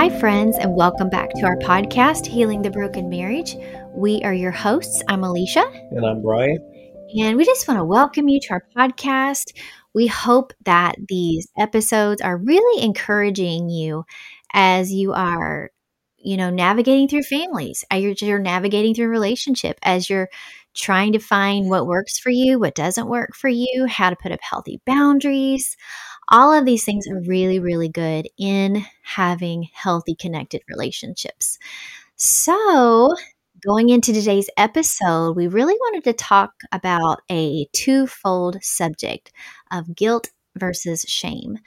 Hi, friends, and welcome back to our podcast, Healing the Broken Marriage. We are your hosts. I'm Elisha. And I'm Brian. And we just want to welcome you to our podcast. We hope that these episodes are really encouraging you as you are, you know, navigating through families, as you're navigating through relationship, as you're trying to find what works for you, what doesn't work for you, how to put up healthy boundaries. All of these things are really, really good in having healthy, connected relationships. So, going into today's episode, we really wanted to talk about a twofold subject of guilt versus shame.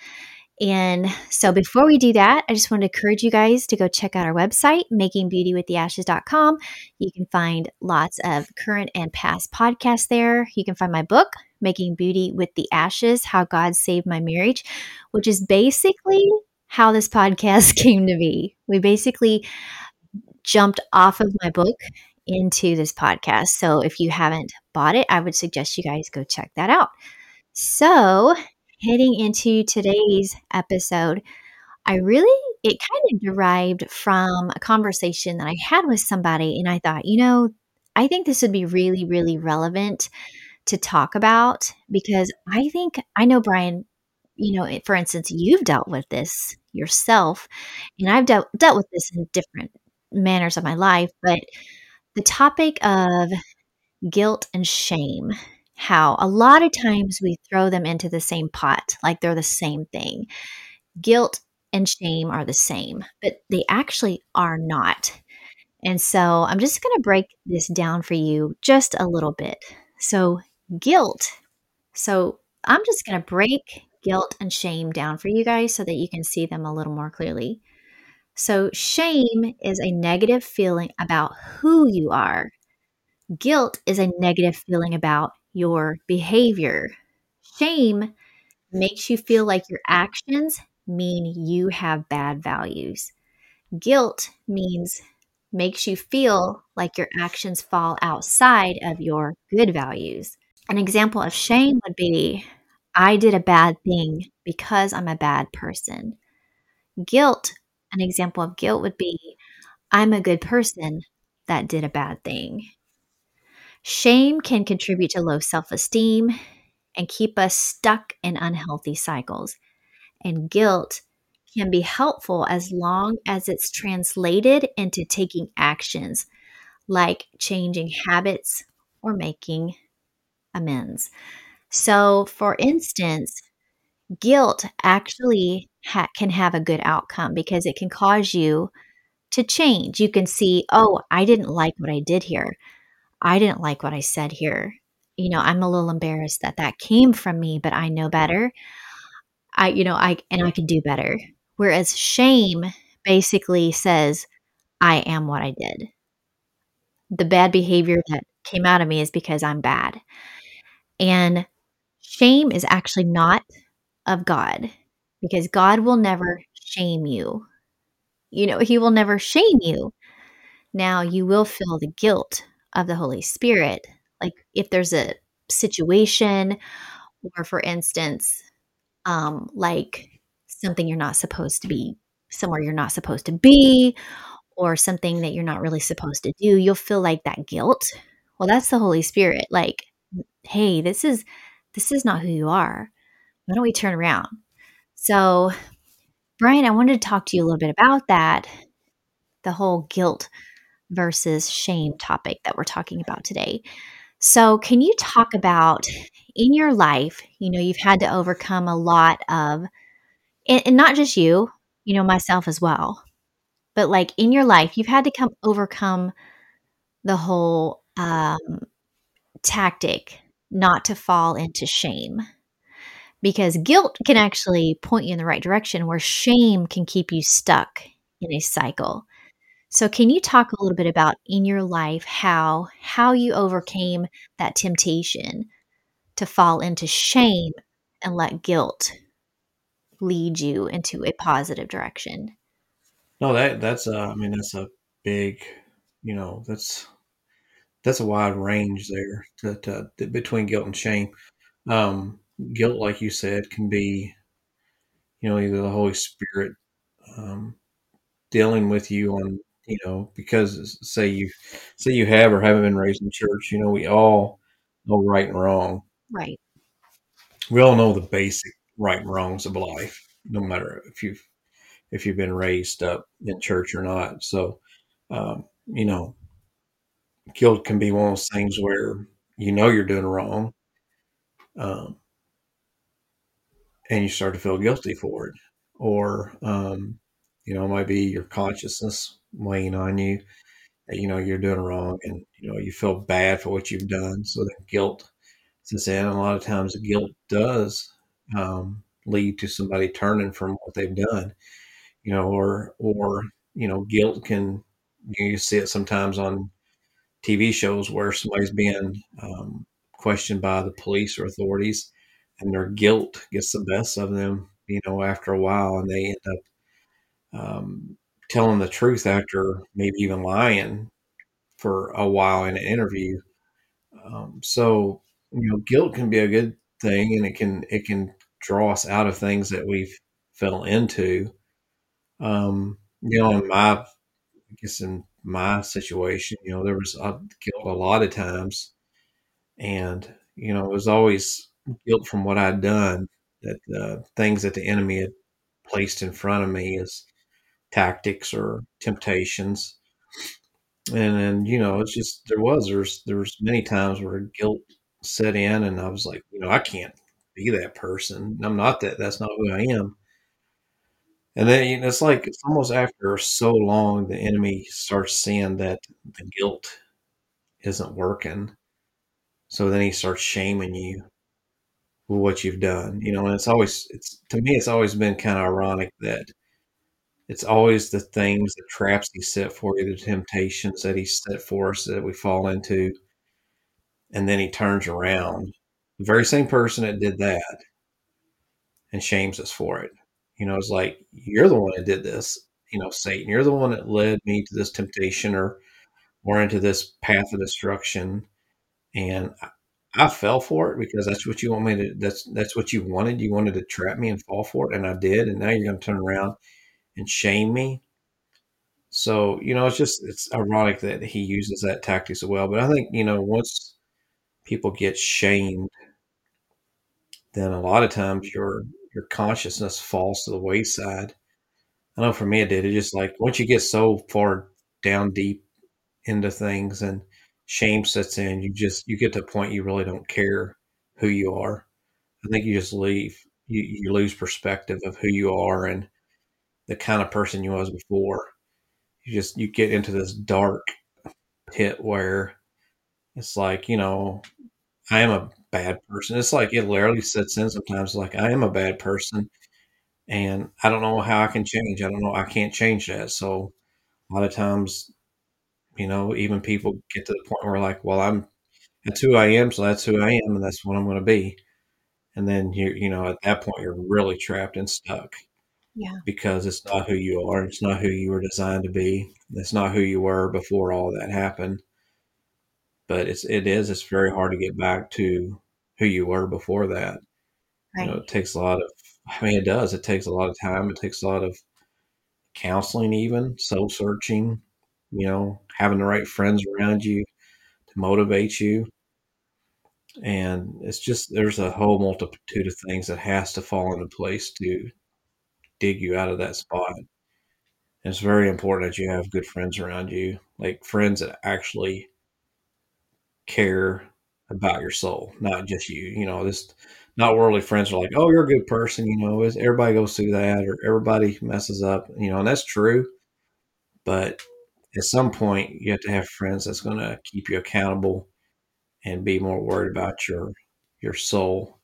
And so before we do that, I just want to encourage you guys to go check out our website, makingbeautywiththeashes.com. You can find lots of current and past podcasts there. You can find my book, Making Beauty with the Ashes How God Saved My Marriage, which is basically how this podcast came to be. We basically jumped off of my book into this podcast. So if you haven't bought it, I would suggest you guys go check that out. So, heading into today's episode, I really, it kind of derived from a conversation that I had with somebody. And I thought, you know, I think this would be really, really relevant to talk about because I think, I know, Brian, you know, for instance, you've dealt with this yourself, and I've dealt, dealt with this in different manners of my life, but the topic of guilt and shame how a lot of times we throw them into the same pot, like they're the same thing. Guilt and shame are the same, but they actually are not. And so I'm just going to break this down for you just a little bit. So, guilt. So, I'm just going to break guilt and shame down for you guys so that you can see them a little more clearly. So, shame is a negative feeling about who you are. Guilt is a negative feeling about your behavior. Shame makes you feel like your actions mean you have bad values. Guilt means makes you feel like your actions fall outside of your good values. An example of shame would be I did a bad thing because I'm a bad person. Guilt, an example of guilt would be I'm a good person that did a bad thing. Shame can contribute to low self esteem and keep us stuck in unhealthy cycles. And guilt can be helpful as long as it's translated into taking actions like changing habits or making amends. So, for instance, guilt actually ha- can have a good outcome because it can cause you to change. You can see, oh, I didn't like what I did here. I didn't like what I said here. You know, I'm a little embarrassed that that came from me, but I know better. I, you know, I, and I can do better. Whereas shame basically says, I am what I did. The bad behavior that came out of me is because I'm bad. And shame is actually not of God because God will never shame you. You know, He will never shame you. Now, you will feel the guilt of the Holy Spirit. Like if there's a situation, or for instance, um, like something you're not supposed to be, somewhere you're not supposed to be, or something that you're not really supposed to do, you'll feel like that guilt. Well, that's the Holy Spirit. Like, hey, this is this is not who you are. Why don't we turn around? So, Brian, I wanted to talk to you a little bit about that, the whole guilt versus shame topic that we're talking about today. So, can you talk about in your life, you know, you've had to overcome a lot of, and, not just you, you know, myself as well, but like in your life, you've had to come overcome the whole um, tactic not to fall into shame because guilt can actually point you in the right direction where shame can keep you stuck in a cycle so can you talk a little bit about in your life how how you overcame that temptation to fall into shame and let guilt lead you into a positive direction? No, that that's a, I mean that's a big, you know, that's that's a wide range there to, to, to between guilt and shame. Um, guilt, like you said, can be, you know, either the Holy Spirit um, dealing with you on, you know, because say you say you have or haven't been raised in church, you know, we all know right and wrong. Right. We all know the basic right and wrongs of life, no matter if you've if you've been raised up in church or not. So, um, you know, guilt can be one of those things where you know you're doing wrong, um, and you start to feel guilty for it, or um, you know, it might be your consciousness weighing on you that you know you're doing wrong, and you know you feel bad for what you've done. So the guilt sets in. A lot of times, guilt does um, lead to somebody turning from what they've done, you know, or or you know, guilt can you see it sometimes on TV shows where somebody's being um, questioned by the police or authorities, and their guilt gets the best of them, you know, after a while, and they end up um, telling the truth after maybe even lying for a while in an interview. Um, so, you know, guilt can be a good thing, and it can it can draw us out of things that we've fell into. Um, you know, in my, I guess in my situation, you know, there was uh, guilt a lot of times, and you know, it was always guilt from what I'd done, that uh, things that the enemy had placed in front of me as tactics or temptations, and then you know, it's just there was there's there's many times where guilt set in, and I was like, you know, I can't be that person. I'm not that. That's not who I am. And then you know, it's like it's almost after so long, the enemy starts seeing that the guilt isn't working. So then he starts shaming you for what you've done. You know, and it's always it's to me it's always been kind of ironic that it's always the things, the traps he set for you, the temptations that he set for us that we fall into, and then he turns around. The very same person that did that and shames us for it. You know, it's like you're the one that did this. You know, Satan, you're the one that led me to this temptation or or into this path of destruction, and I, I fell for it because that's what you want me to. That's that's what you wanted. You wanted to trap me and fall for it, and I did. And now you're going to turn around and shame me. So you know, it's just it's ironic that he uses that tactic as well. But I think you know once people get shamed, then a lot of times your your consciousness falls to the wayside. I know for me it did. It just like once you get so far down deep into things and shame sets in, you just you get to a point you really don't care who you are. I think you just leave. You you lose perspective of who you are and the kind of person you was before. You just you get into this dark pit where it's like, you know, I am a bad person. It's like it literally sets in sometimes like I am a bad person and I don't know how I can change. I don't know I can't change that. So a lot of times, you know, even people get to the point where like, well, I'm that's who I am, so that's who I am and that's what I'm gonna be. And then you you know, at that point you're really trapped and stuck Yeah. because it's not who you are. It's not who you were designed to be. It's not who you were before all that happened. But it's it is it's very hard to get back to who you were before that. You know, it takes a lot of I mean, it does. It takes a lot of time. It takes a lot of counseling even, soul searching, you know, having the right friends around you to motivate you. And it's just there's a whole multitude of things that has to fall into place to dig you out of that spot. It's very important that you have good friends around you, like friends that actually care about your soul, not just you. You know, this not worldly friends are like, oh, you're a good person. You know, everybody goes through that, or everybody messes up. You know, and that's true. But at some point, you have to have friends that's going to keep you accountable and be more worried about your your soul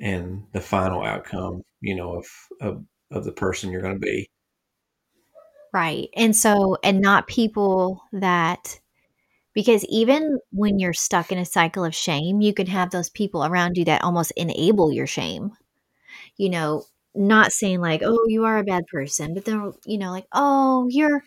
and the final outcome. You know, of of, of the person you're going to be. Right. And so and not people that because even when you're stuck in a cycle of shame, you can have those people around you that almost enable your shame. You know, not saying like, "Oh, you are a bad person," but they're, you know, like, "Oh, you're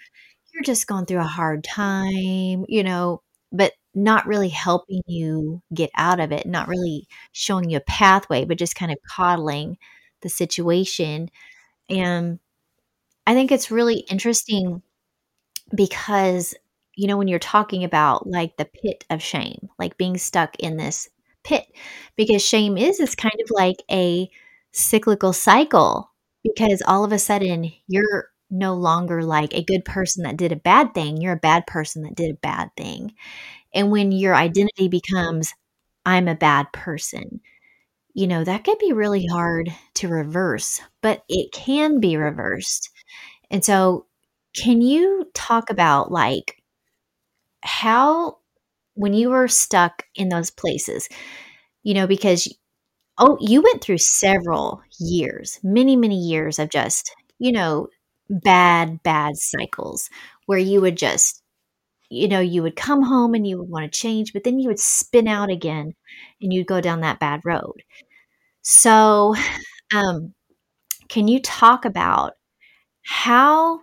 you're just going through a hard time," you know, but not really helping you get out of it, not really showing you a pathway, but just kind of coddling the situation. And I think it's really interesting because you know when you're talking about like the pit of shame like being stuck in this pit because shame is is kind of like a cyclical cycle because all of a sudden you're no longer like a good person that did a bad thing you're a bad person that did a bad thing and when your identity becomes i'm a bad person you know that could be really hard to reverse but it can be reversed. And so can you talk about like how when you were stuck in those places, you know, because oh, you went through several years, many, many years of just, you know, bad, bad cycles where you would just, you know, you would come home and you would want to change, but then you would spin out again and you'd go down that bad road. So, um, can you talk about how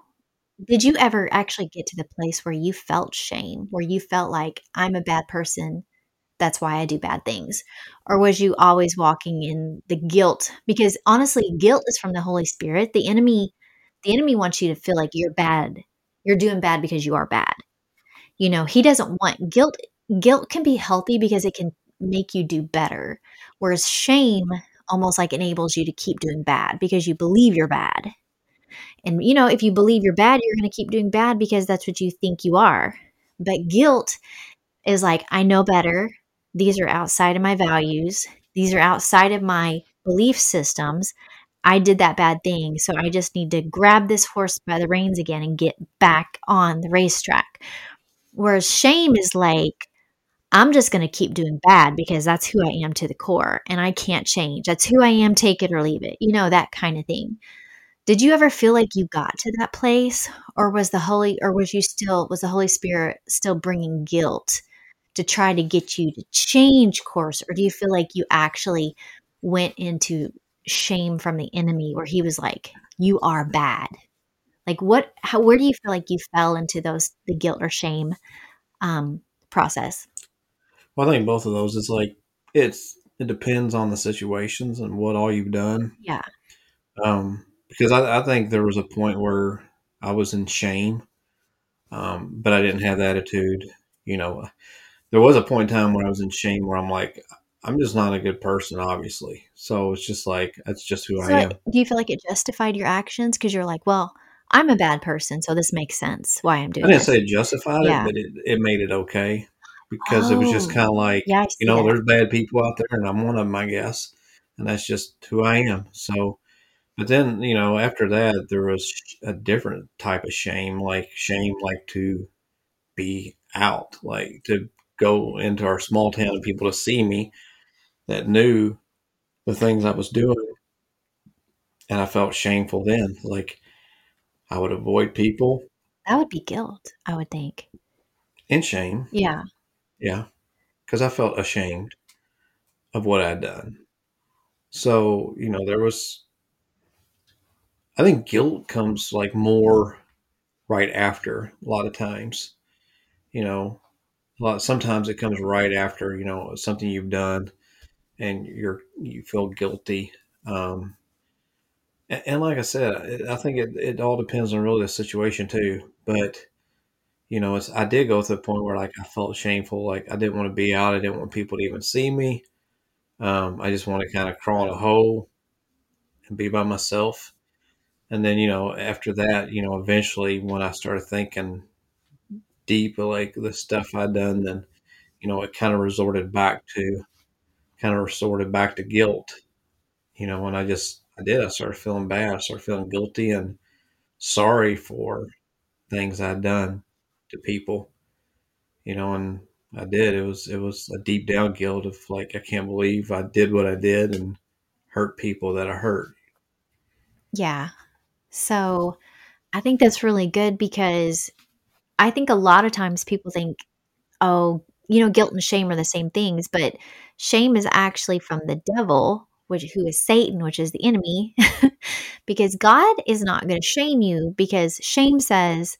did you ever actually get to the place where you felt shame, where you felt like I'm a bad person, that's why I do bad things? Or was you always walking in the guilt? Because honestly, guilt is from the Holy Spirit. The enemy the enemy wants you to feel like you're bad. You're doing bad because you are bad. You know, he doesn't want guilt guilt can be healthy because it can make you do better. Whereas shame almost like enables you to keep doing bad because you believe you're bad. And, you know, if you believe you're bad, you're going to keep doing bad because that's what you think you are. But guilt is like, I know better. These are outside of my values, these are outside of my belief systems. I did that bad thing. So I just need to grab this horse by the reins again and get back on the racetrack. Whereas shame is like, I'm just going to keep doing bad because that's who I am to the core and I can't change. That's who I am, take it or leave it. You know, that kind of thing. Did you ever feel like you got to that place or was the holy or was you still was the Holy Spirit still bringing guilt to try to get you to change course or do you feel like you actually went into shame from the enemy where he was like you are bad? Like what how where do you feel like you fell into those the guilt or shame um process? Well, I think both of those It's like it's it depends on the situations and what all you've done. Yeah. Um, because I, I think there was a point where I was in shame, um, but I didn't have the attitude. You know, there was a point in time where I was in shame where I'm like, I'm just not a good person, obviously. So it's just like that's just who So I am. do you feel like it justified your actions because you're like, well, I'm a bad person, so this makes sense why I'm doing. It. I didn't this. say it justified it, but it, it made it okay because it was just Oh, kind of like, yeah, you know, that. there's bad people out there, and I'm one of them, I guess, and that's just who I am. So, but then, you know, after that, there was a different type of shame, like shame, like to be out, like to go into our small town and people to see me that knew the things I was doing, and I felt shameful then. Like I would avoid people That would be guilt, I would think. And shame, Yeah. yeah, because I felt ashamed of what I'd done. So, you know, there was, I think guilt comes like more right after a lot of times, you know, a lot, sometimes it comes right after, you know, something you've done and you're, you feel guilty. Um, and, and like I said, I think it, it all depends on really the situation too. But, you know, it's, I did go to the point where like I felt shameful. Like I didn't want to be out. I didn't want people to even see me. Um, I just want to kind of crawl in a hole and be by myself. And then, you know, after that, you know, eventually when I started thinking deep, like the stuff I'd done, then, you know, it kind of resorted back to, kind of resorted back to guilt, you know, and I just, I did. I started feeling bad. I started feeling guilty and sorry for things I'd done to people, you know, and I did. It was, it was a deep down guilt of like, I can't believe I did what I did and hurt people that I hurt. Yeah. So I think that's really good because I think a lot of times people think, oh, you know, guilt and shame are the same things, but shame is actually from the devil, which who is Satan, which is the enemy, because God is not going to shame you because shame says,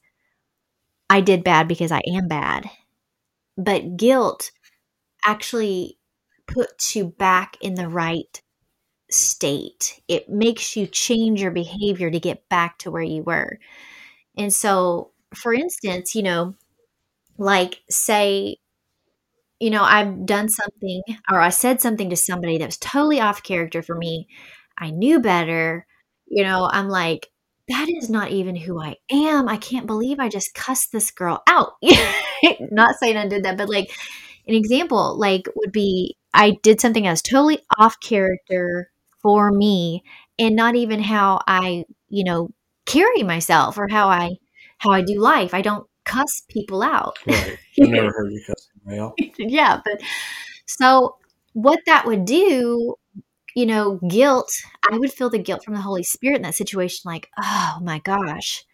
I did bad because I am bad. But guilt actually puts you back in the right state. It makes you change your behavior to get back to where you were. And so, for instance, you know, like say, you know, I've done something or I said something to somebody that was totally off character for me. I knew better. You know, I'm like, that is not even who I am. I can't believe I just cussed this girl out. not saying I did that, but like an example, like would be I did something that was totally off character for me and not even how I, you know, carry myself or how I how I do life. I don't cuss people out. Right. I've never heard you cuss yeah, but so what that would do, you know, guilt, I would feel the guilt from the Holy Spirit in that situation like, oh my gosh,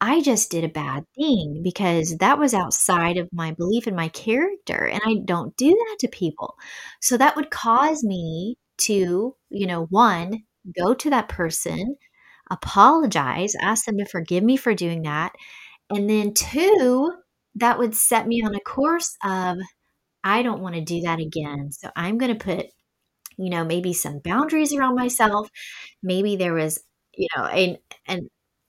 I just did a bad thing because that was outside of my belief in my character. And I don't do that to people. So that would cause me to, you know, one, go to that person, apologize, ask them to forgive me for doing that. And then two, that would set me on a course of, I don't want to do that again. So I'm going to put, you know, maybe some boundaries around myself. Maybe there was, you know, and, and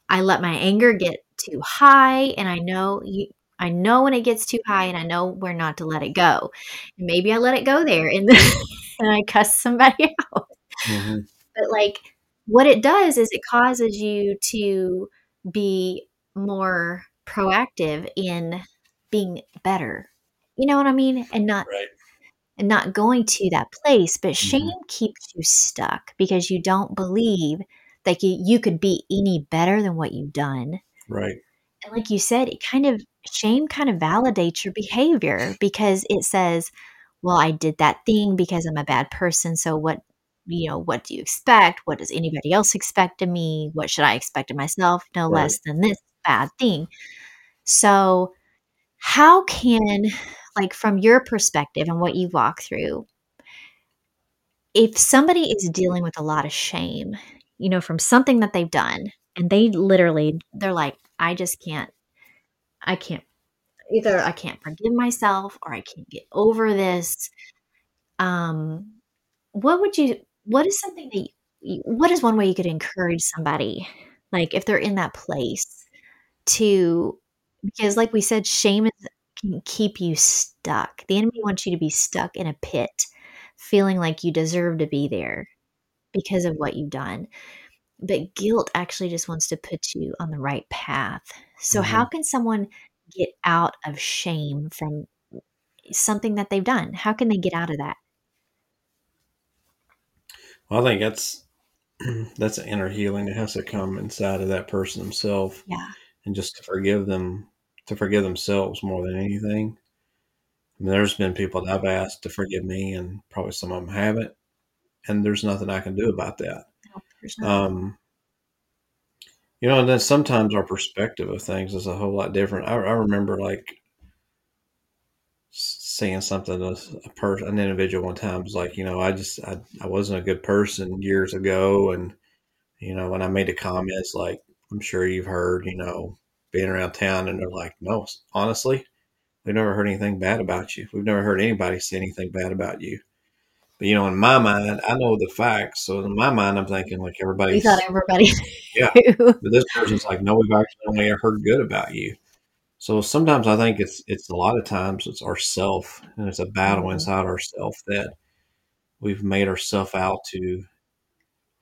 I let my anger get too high and I know you I know when it gets too high and I know where not to let it go. And maybe I let it go there and then and I cuss somebody out. Mm-hmm. But like what it does is it causes you to be more proactive in being better. You know what I mean? And not right. and not going to that place. But mm-hmm. shame keeps you stuck because you don't believe that you, you could be any better than what you've done. Right. And like you said, it kind of shame kind of validates your behavior because it says, well, I did that thing because I'm a bad person. So what, you know, what do you expect? What does anybody else expect of me? What should I expect of myself? No right. less than this bad thing. So, how can, like, from your perspective and what you walk through, if somebody is dealing with a lot of shame, you know, from something that they've done, and they literally, they're like, I just can't, I can't, either I can't forgive myself or I can't get over this. Um, what would you, what is something that, you, what is one way you could encourage somebody, like if they're in that place to, because like we said, shame is, can keep you stuck. The enemy wants you to be stuck in a pit, feeling like you deserve to be there because of what you've done but guilt actually just wants to put you on the right path. So, mm-hmm. how can someone get out of shame from something that they've done? How can they get out of that? Well, I think that's that's an inner healing that has to come inside of that person themselves. Yeah. And just to forgive them, to forgive themselves more than anything. I mean, there's been people that I've asked to forgive me, and probably some of them haven't. And there's nothing I can do about that. Um, you know, and then sometimes our perspective of things is a whole lot different. I, I remember like saying something to a person, an individual one time was like, you know, I just, I, I wasn't a good person years ago. And, you know, when I made the comments, like, I'm sure you've heard, you know, being around town and they're like, no, honestly, we've never heard anything bad about you. We've never heard anybody say anything bad about you. But you know, in my mind, I know the facts. So in my mind, I'm thinking like everybody. You thought everybody. yeah, but this person's like, no, we've actually only heard good about you. So sometimes I think it's it's a lot of times it's ourself, and it's a battle mm-hmm. inside ourself that we've made ourselves out to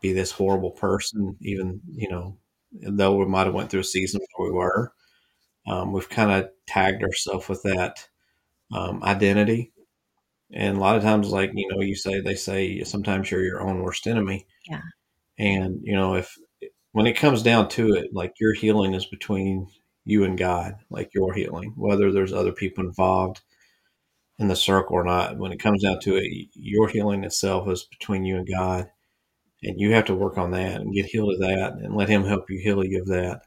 be this horrible person. Even you know, though we might have went through a season where we were, um, we've kind of tagged ourselves with that um, identity and a lot of times, like, you know, you say, they say sometimes you're your own worst enemy. Yeah. And, you know, if, when it comes down to it, like your healing is between you and God, like your healing, whether there's other people involved in the circle or not. When it comes down to it, your healing itself is between you and God. And you have to work on that and get healed of that and let Him help you heal you of that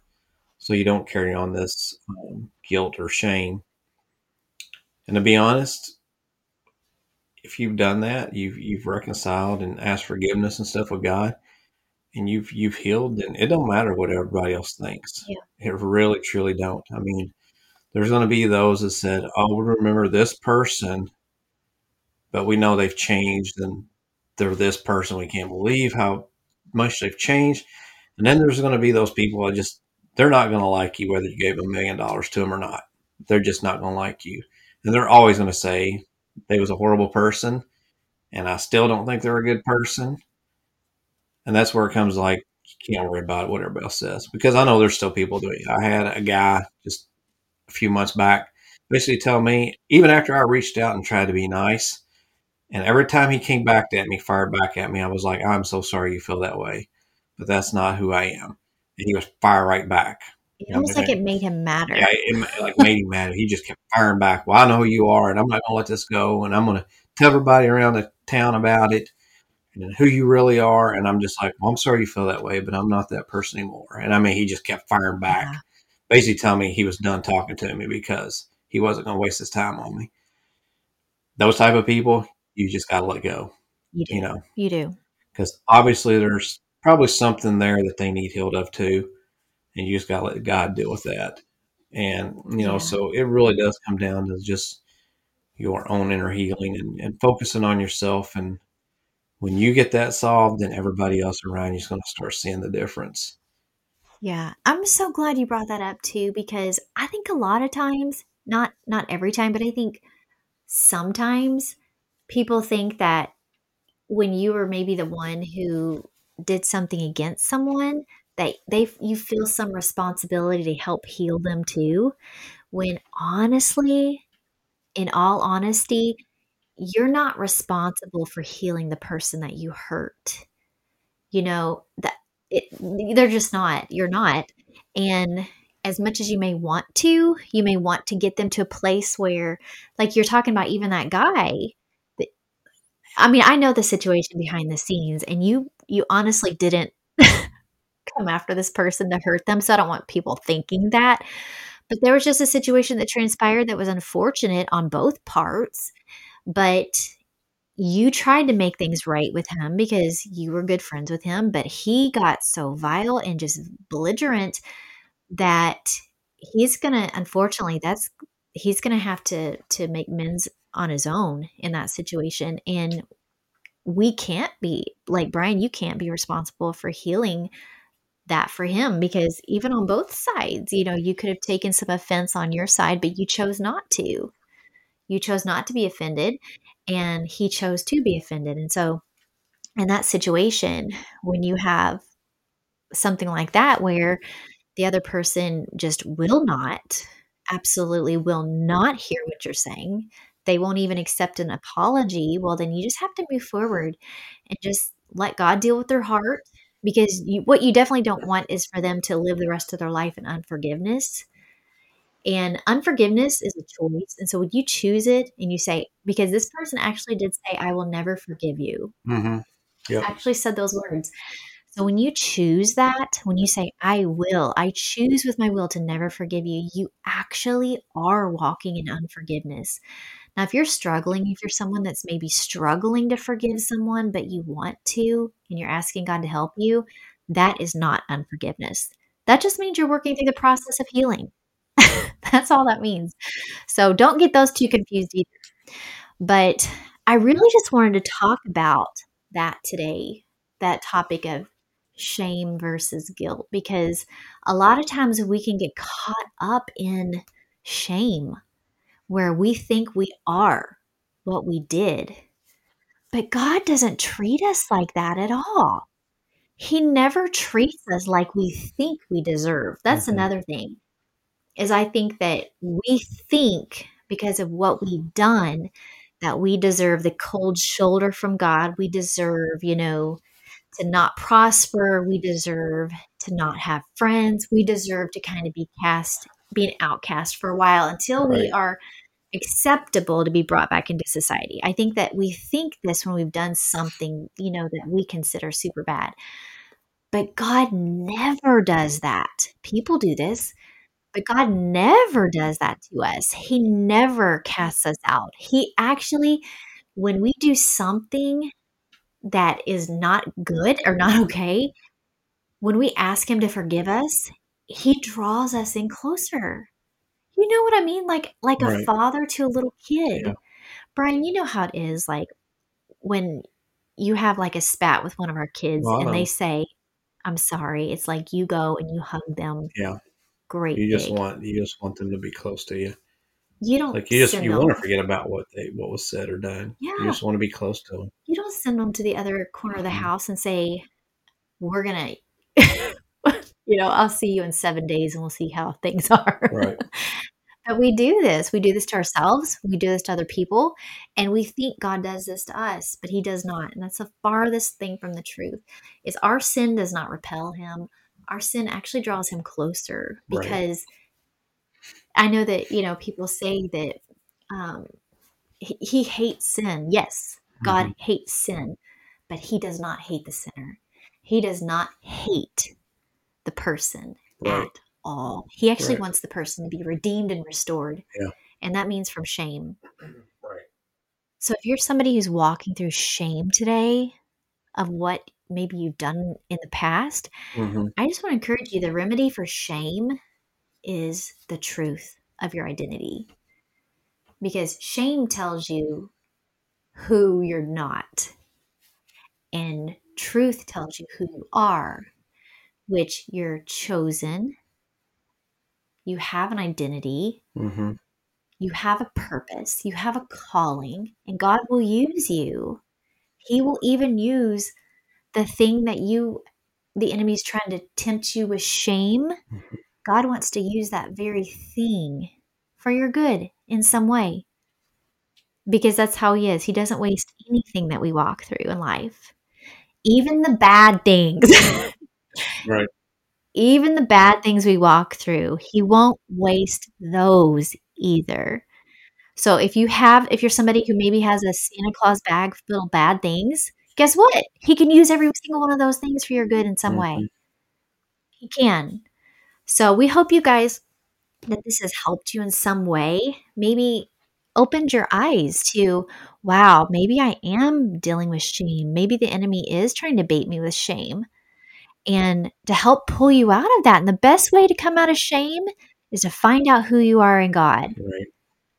so you don't carry on this um, guilt or shame. And to be honest, if you've done that, you've you've reconciled and asked forgiveness and stuff with God, and you've you've healed, then it don't matter what everybody else thinks. Yeah. It really truly don't. I mean, there's going to be those that said, "Oh, we remember this person," but we know they've changed and they're this person. We can't believe how much they've changed. And then there's going to be those people that just they're not going to like you whether you gave a million dollars to them or not. They're just not going to like you, and they're always going to say they was a horrible person, and I still don't think they're a good person. And that's where it comes like you can't worry about what everybody else says because I know there's still people doing. It. I had a guy just a few months back basically tell me even after I reached out and tried to be nice, and every time he came back at me, fired back at me, I was like, I'm so sorry you feel that way, but that's not who I am. And he was fire right back. It almost like it made him madder. Yeah, it like made him mad. He just kept firing back. Well, I know who you are, and I'm not going to let this go, and I'm going to tell everybody around the town about it and who you really are. And I'm just like, well, I'm sorry you feel that way, but I'm not that person anymore. And I mean, he just kept firing back, yeah. basically telling me he was done talking to me because he wasn't going to waste his time on me. Those type of people, you just got to let go. You do. You know, you do. Because obviously there's probably something there that they need healed of too. And you just got to let God deal with that. And, you know, yeah. so it really does come down to just your own inner healing and, and focusing on yourself. And when you get that solved, then everybody else around you is going to start seeing the difference. Yeah, I'm so glad you brought that up too because I think a lot of times, not not every time, but I think sometimes people think that when you were maybe the one who did something against someone that they you feel some responsibility to help heal them too. When honestly in all honesty you're not responsible for healing the person that you hurt. You know that it, they're just not you're not. And as much as you may want to you may want to get them to a place where like you're talking about even that guy I mean, I know the situation behind the scenes, and you you honestly didn't come after this person to hurt them. So I don't want people thinking that. But there was just a situation that transpired that was unfortunate on both parts. But you tried to make things right with him because you were good friends with him, but he got so vile and just belligerent that he's gonna unfortunately that's he's gonna have to to make amends on his own in that situation. And we can't be like Brian, you can't be responsible for healing that for him because even on both sides, you know, you could have taken some offense on your side, but you chose not to. You chose not to be offended, and he chose to be offended. And so, in that situation, when you have something like that where the other person just will not, absolutely will not hear what you're saying, they won't even accept an apology, well, then you just have to move forward and just let God deal with their heart because you, what you definitely don't want is for them to live the rest of their life in unforgiveness. And unforgiveness is a choice. And so when you choose it and you say, because this person actually did say, I will never forgive you, mm-hmm. yep. actually said those words. So when you choose that, when you say, I will, I choose with my will to never forgive you, you actually are walking in unforgiveness. Now, if you're struggling, if you're someone that's maybe struggling to forgive someone, but you want to, and you're asking God to help you, that is not unforgiveness. That just means you're working through the process of healing. that's all that means. So don't get those two confused either. But I really just wanted to talk about that today, that topic of shame versus guilt, because a lot of times we can get caught up in shame where we think we are what we did. But God doesn't treat us like that at all. He never treats us like we think we deserve. That's mm-hmm. another thing. Is I think that we think because of what we've done that we deserve the cold shoulder from God. We deserve, you know, to not prosper. We deserve to not have friends. We deserve to kind of be cast, be an outcast for a while until right. we are acceptable to be brought back into society. I think that we think this when we've done something, you know, that we consider super bad. But God never does that. People do this, but God never does that to us. He never casts us out. He actually, when we do something that is not good or not okay, when we ask Him to forgive us, He draws us in closer. You know what I mean? Like like a father to a little kid. Yeah. Brian, you know how it is like when you have like a spat with one of our kids Well, I and they know. say, I'm sorry, it's like you go and you hug them Yeah. great You just big. want you just want them to be close to you. you don't Like you just send you them, want to forget about what they what was said or done. You Yeah. just want to be close to them. you don't send them to the other corner of the Mhm. house and say, We're gonna you know, I'll see you in seven days and we'll see how things are. Right. But we do this. We do this to ourselves. We do this to other people. And we think God does this to us, but he does not. And that's the farthest thing from the truth. Is our sin does not repel him. Our sin actually draws him closer Right. because I know that, you know, people say that um, he, he hates sin. Yes, God Mhm. hates sin, but he does not hate the sinner. He does not hate the person Right. at all. He actually Right. wants the person to be redeemed and restored. Yeah. And that means from shame. Right. So if you're somebody who's walking through shame today of what maybe you've done in the past, hmm I just want to encourage you the remedy for shame is the truth of your identity. Because shame tells you who you're not, and truth tells you who you are, which you're chosen, you have an identity, hmm you have a purpose, you have a calling, and God will use you. He will even use the thing that you, the enemy's trying to tempt you with shame. Mhm. God wants to use that very thing for your good in some way. Because that's how He is. He doesn't waste anything that we walk through in life, even the bad things. Right. even the bad things we walk through, he won't waste those either. So if you have, if you're somebody who maybe has a Santa Claus bag full of bad things, guess what? He can use every single one of those things for your good in some way. Mhm. He can. So we hope you guys that this has helped you in some way. Maybe opened your eyes to, wow, maybe I am dealing with shame. Maybe the enemy is trying to bait me with shame. And to help pull you out of that. And the best way to come out of shame is to find out who you are in God. Right.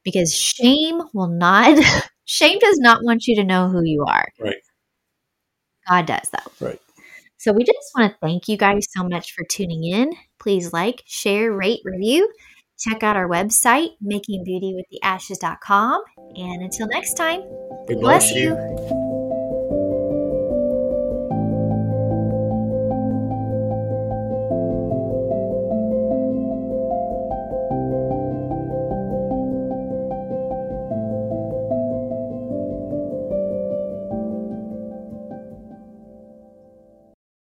Because shame will not, shame does not want you to know who you are. Right. God does, though. Right. So we just want to thank you guys so much for tuning in. Please like, share, rate, review. Check out our website, makingbeautywiththeashes.com. And until next time, We bless you.